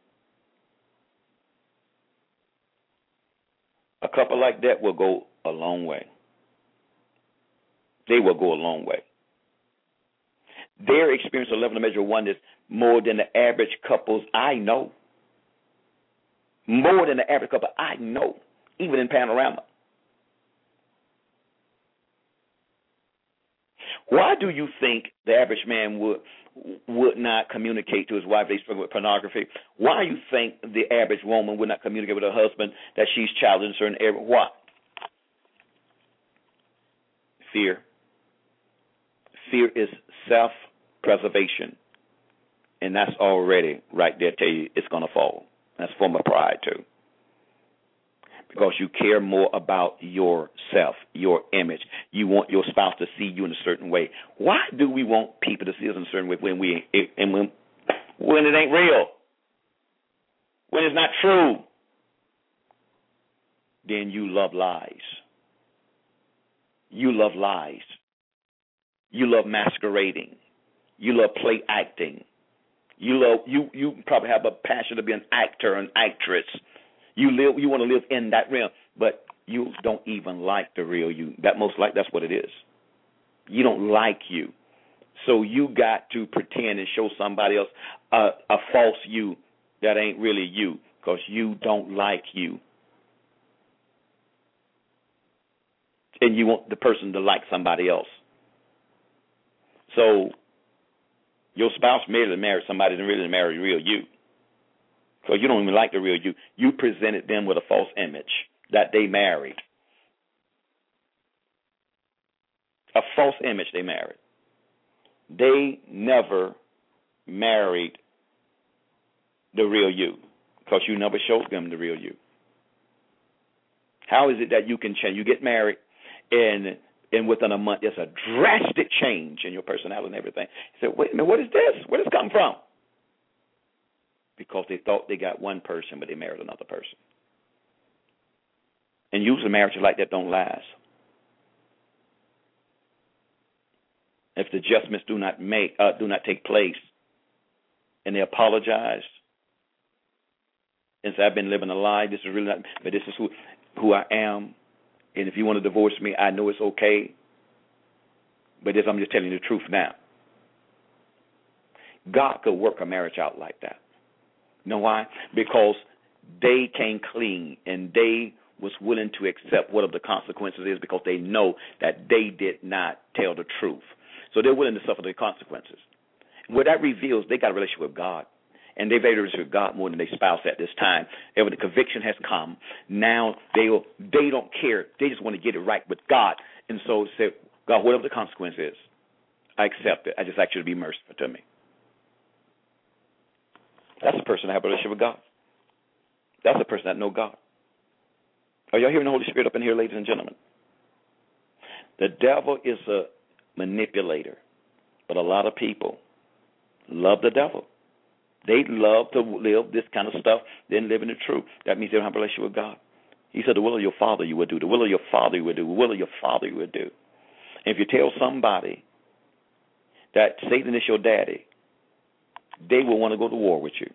A couple like that will go a long way. They will go a long way. Their experience of level of measure one is more than the average couples I know more than the average couple I know, even in Panorama. Why do you think the average man would would not communicate to his wife they struggle with pornography? Why do you think the average woman would not communicate with her husband that she's challenged in certain area? Why? Fear. Fear is self preservation. And that's already right there tell you it's gonna fall. That's a form of pride too. Because you care more about yourself, your image. You want your spouse to see you in a certain way. Why do we want people to see us in a certain way when we and when when it ain't real? When it's not true? Then you love lies. You love lies. You love masquerading. You love play acting. You love you you probably have a passion to be an actor, an actress. You live you want to live in that realm, but you don't even like the real you. That most like that's what it is. You don't like you. So you got to pretend and show somebody else a, a false you that ain't really you because you don't like you. And you want the person to like somebody else. So your spouse merely married somebody that really married real you. So you don't even like the real you. You presented them with a false image that they married. A false image they married. They never married the real you because you never showed them the real you. How is it that you can change? You get married and and within a month there's a drastic change in your personality and everything. He said, Wait a minute, what is this? Where does this come from? Because they thought they got one person, but they married another person. And usually marriages like that don't last. If the adjustments do not make uh, do not take place, and they apologize and say, "I've been living a lie. This is really not." But this is who who I am, and if you want to divorce me, I know it's okay. But this, I'm just telling you the truth now. God could work a marriage out like that. You know why? Because they came clean and they was willing to accept whatever the consequences is because they know that they did not tell the truth. So they're willing to suffer the consequences. What that reveals, they got a relationship with God. And they've had a God more than their spouse at this time. When the conviction has come, now they they don't care. They just want to get it right with God. And so say, God, whatever the consequence is, I accept it. I just ask you to be merciful to me. That's a person that have a relationship with God. That's a person that know God. Are y'all hearing the Holy Spirit up in here, ladies and gentlemen? The devil is a manipulator, but a lot of people love the devil. They love to live this kind of stuff, then live in the truth. That means they don't have a relationship with God. He said, The will of your father you would do, the will of your father you would do, the will of your father you would do. And if you tell somebody that Satan is your daddy, they will want to go to war with you.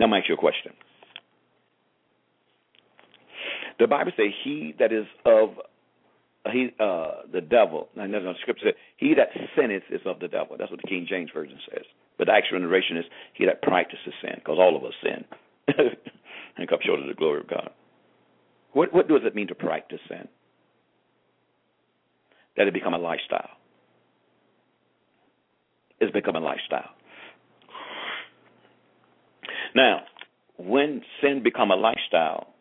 Now, I'm ask you a question. The Bible says, "He that is of he uh the devil." Now, the scripture says, "He that sinneth is of the devil." That's what the King James version says. But the actual narration is, "He that practices sin," because all of us sin *laughs* and come short of the glory of God. What what does it mean to practice sin? That it become a lifestyle. It's become a lifestyle. Now, when sin become a lifestyle,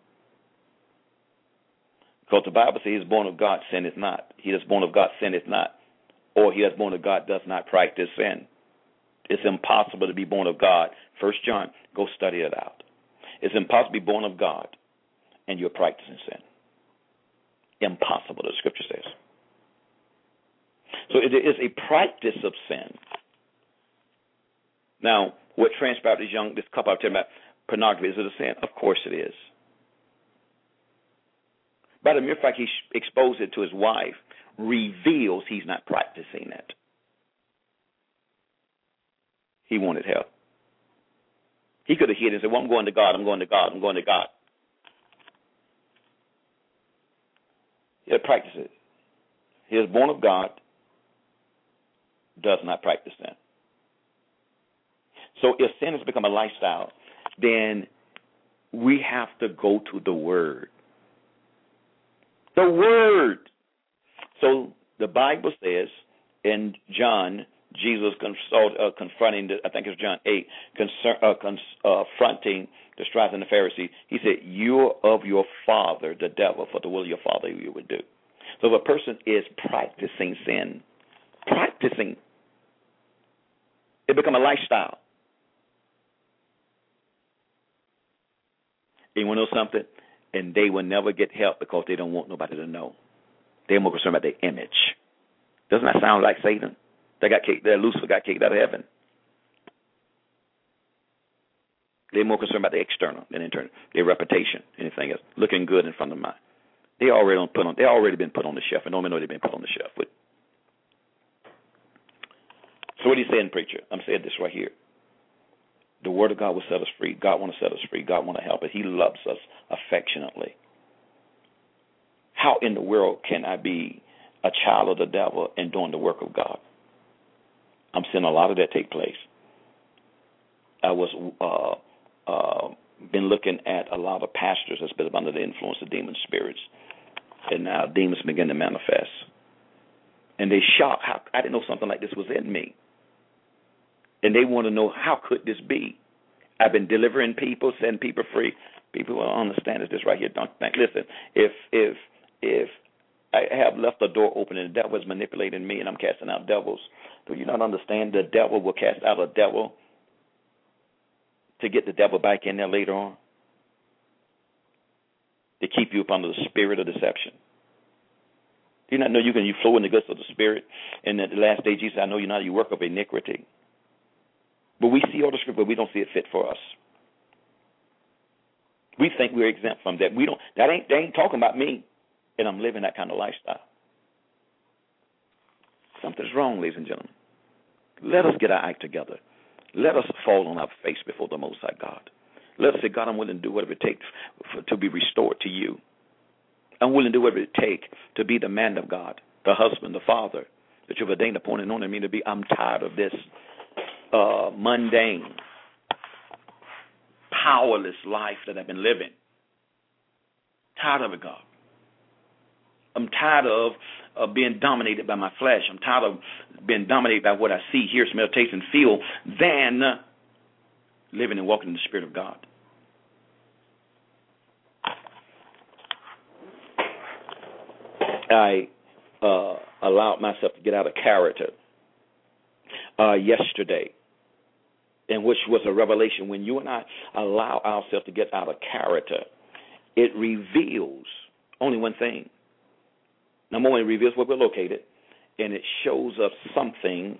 because the Bible says he's born of God, sin is not. He that's born of God, sin is not. Or he that's born of God does not practice sin. It's impossible to be born of God. First John, go study it out. It's impossible to be born of God and you're practicing sin. Impossible, the scripture says. So it is a practice of sin. Now, what transpired this young this couple I'm telling about pornography is it a sin? Of course it is. By the mere fact he exposed it to his wife reveals he's not practicing it. He wanted help. He could have hid and said, Well, I'm going to God, I'm going to God, I'm going to God. He had practiced it. He is born of God, does not practice sin. So if sin has become a lifestyle, then we have to go to the Word. The Word. So the Bible says in John, Jesus consult, uh, confronting, the, I think it's John 8, concern, uh, cons, uh, confronting the scribes and the Pharisees. He said, You're of your father, the devil, for the will of your father you would do. So if a person is practicing sin, practicing, it become a lifestyle. And you know something? And they will never get help because they don't want nobody to know. They're more concerned about their image. Doesn't that sound like Satan? They got kicked. That Lucifer got kicked out of heaven. They're more concerned about the external than internal, their reputation, anything else, looking good in front of them. They already on put on. They already been put on the shelf, and don't even know they've been put on the shelf. But, so what are you saying, preacher? I'm saying this right here. The Word of God will set us free. God want to set us free. God want to help us. He loves us affectionately. How in the world can I be a child of the devil and doing the work of God? I'm seeing a lot of that take place. I was uh, uh, been looking at a lot of pastors that's been under the influence of demon spirits, and now demons begin to manifest, and they shock. How I didn't know something like this was in me and they want to know how could this be? I've been delivering people, setting people free. People will understand this right here. Don't think. Listen, if if if I have left the door open and the devil is manipulating me and I'm casting out devils, do you not understand the devil will cast out a devil to get the devil back in there later on? To keep you up under the spirit of deception. Do you not know you can you flow in the goods of the spirit? And at the last day, Jesus, I know you now you work of iniquity. But we see all the scripture, but we don't see it fit for us. We think we're exempt from that. We don't. That ain't. They ain't talking about me, and I'm living that kind of lifestyle. Something's wrong, ladies and gentlemen. Let us get our act together. Let us fall on our face before the Most High God. Let's say, God, I'm willing to do whatever it takes for, to be restored to you. I'm willing to do whatever it takes to be the man of God, the husband, the father that you've ordained upon and on me to be. I'm tired of this uh, mundane, powerless life that I've been living. Tired of it, God. I'm tired of being dominated by my flesh. I'm tired of being dominated by what I see, hear, smell, taste, and feel than living and walking in the Spirit of God. I uh, allowed myself to get out of character uh, yesterday, and which was a revelation. When you and I allow ourselves to get out of character, it reveals only one thing. Number one, it reveals where we're located, and it shows us something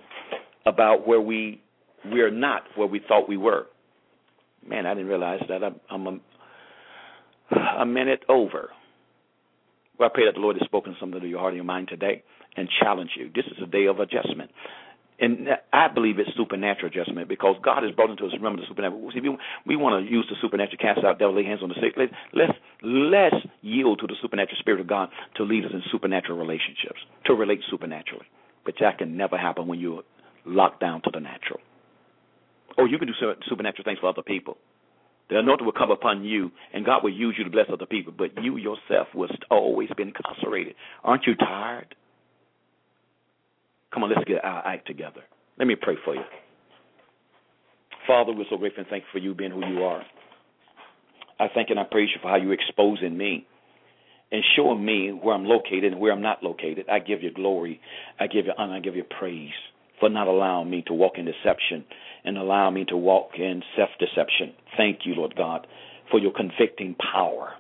about where we we are not where we thought we were. Man, I didn't realize that I'm, I'm a, a minute over. Well, I pray that the Lord has spoken something to your heart and your mind today and challenge you. This is a day of adjustment. And I believe it's supernatural adjustment because God has brought into us remember the supernatural. See, we, we want to use the supernatural, cast out devil, lay hands on the sick. Let's let's yield to the supernatural spirit of God to lead us in supernatural relationships, to relate supernaturally. But that can never happen when you're locked down to the natural. Or you can do supernatural things for other people. The anointing will come upon you, and God will use you to bless other people. But you yourself will always be incarcerated. Aren't you tired? Come on, let's get our act together. Let me pray for you. Father, we're so grateful and thankful for you being who you are. I thank and I praise you for how you're exposing me and showing me where I'm located and where I'm not located. I give you glory. I give you honor. I give you praise for not allowing me to walk in deception and allow me to walk in self deception. Thank you, Lord God, for your convicting power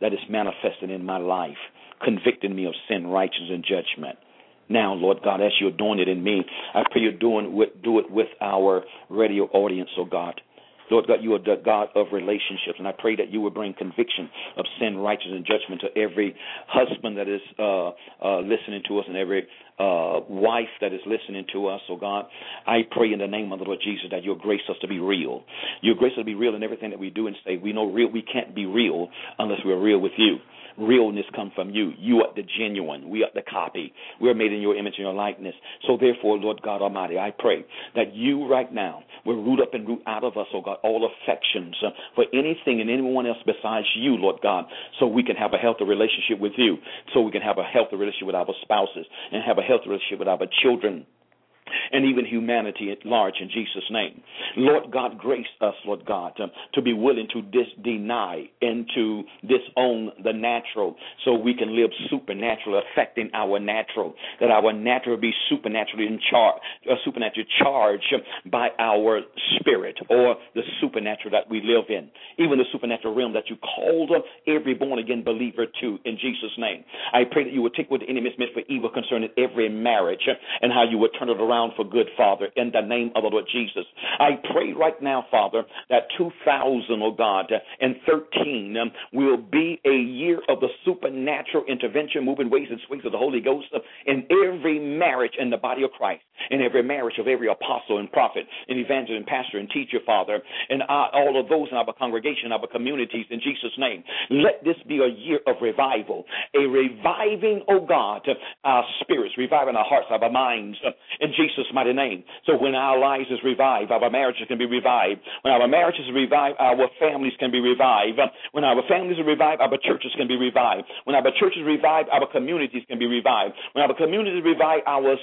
that is manifested in my life, convicting me of sin, righteousness, and judgment. Now, Lord God, as you're doing it in me, I pray you're doing with, do it with our radio audience, oh God. Lord God, you are the God of relationships, and I pray that you will bring conviction of sin, righteousness, and judgment to every husband that is uh, uh, listening to us and every uh, wife that is listening to us, oh God. I pray in the name of the Lord Jesus that you'll grace us to be real. You'll grace us to be real in everything that we do and say. We know real. We can't be real unless we're real with you realness come from you. You are the genuine. We are the copy. We are made in your image and your likeness. So therefore, Lord God Almighty, I pray that you right now will root up and root out of us, oh God, all affections uh, for anything and anyone else besides you, Lord God, so we can have a healthy relationship with you, so we can have a healthy relationship with our spouses and have a healthy relationship with our children and even humanity at large in Jesus' name. Lord God, grace us, Lord God, to, to be willing to dis- deny and to disown the natural so we can live supernatural, affecting our natural, that our natural be supernaturally in charge, uh, supernaturally charged um, by our spirit or the supernatural that we live in, even the supernatural realm that you called um, every born again believer to in Jesus' name. I pray that you would take what the enemy has meant for evil concerning every marriage and how you would turn it around for good, Father, in the name of the Lord Jesus. I pray right now, Father, that 2000, oh God, and 13 um, will be a year of the supernatural intervention, moving ways and swings of the Holy Ghost in every marriage in the body of Christ, in every marriage of every apostle and prophet, and evangelist and pastor and teacher, Father, and all of those in our congregation, our communities, in Jesus' name. Let this be a year of revival, a reviving, oh God, our spirits, reviving our hearts, our minds, in Jesus' mighty name. So when our lives is revived, our marriages can be revived. When our marriages are revived, our families can be revived. When our families are revived, our churches can be revived. When our churches are revived, our communities can be revived. When our communities are revived, our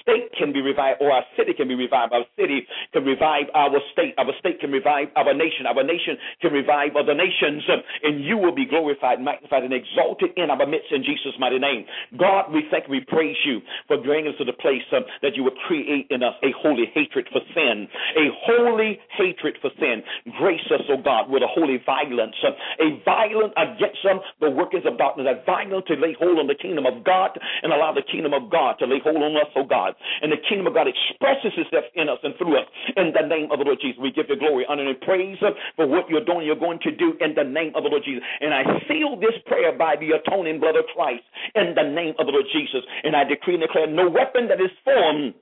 state can be revived, or our city can be revived. Our city can revive our state. Our state can revive our nation. Our nation can revive other nations. And you will be glorified, magnified, and exalted in our midst in Jesus' mighty name. God, we thank we praise you for bringing us to the place um, that you would create in us a holy hatred for sin, a holy hatred for sin. Grace us, O oh God, with a holy violence, uh, a violence against them, the workings of darkness, a violence to lay hold on the kingdom of God and allow the kingdom of God to lay hold on us, O oh God. And the kingdom of God expresses itself in us and through us. In the name of the Lord Jesus, we give you glory, honor, and praise uh, for what you're doing, you're going to do in the name of the Lord Jesus. And I seal this prayer by the atoning blood of Christ in the name of the Lord Jesus. And I decree and declare no weapon that is formed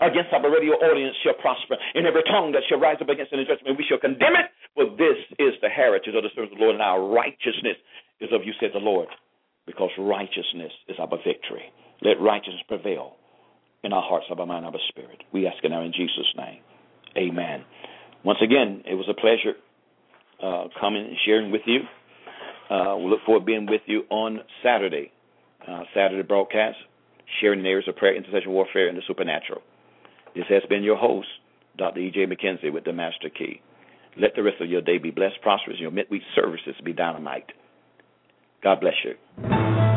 against our radio audience shall prosper, and every tongue that shall rise up against any judgment, we shall condemn it. For this is the heritage of the servants of the Lord, and our righteousness is of you, said the Lord, because righteousness is our victory. Let righteousness prevail in our hearts, of our mind, of our spirit. We ask it now in Jesus' name. Amen. Once again, it was a pleasure uh, coming and sharing with you. Uh, we look forward to being with you on Saturday, uh, Saturday broadcast sharing the areas of prayer, intercession, warfare, and the supernatural. This has been your host, Dr. E.J. McKenzie with the Master Key. Let the rest of your day be blessed, prosperous, and your midweek services be dynamite. God bless you.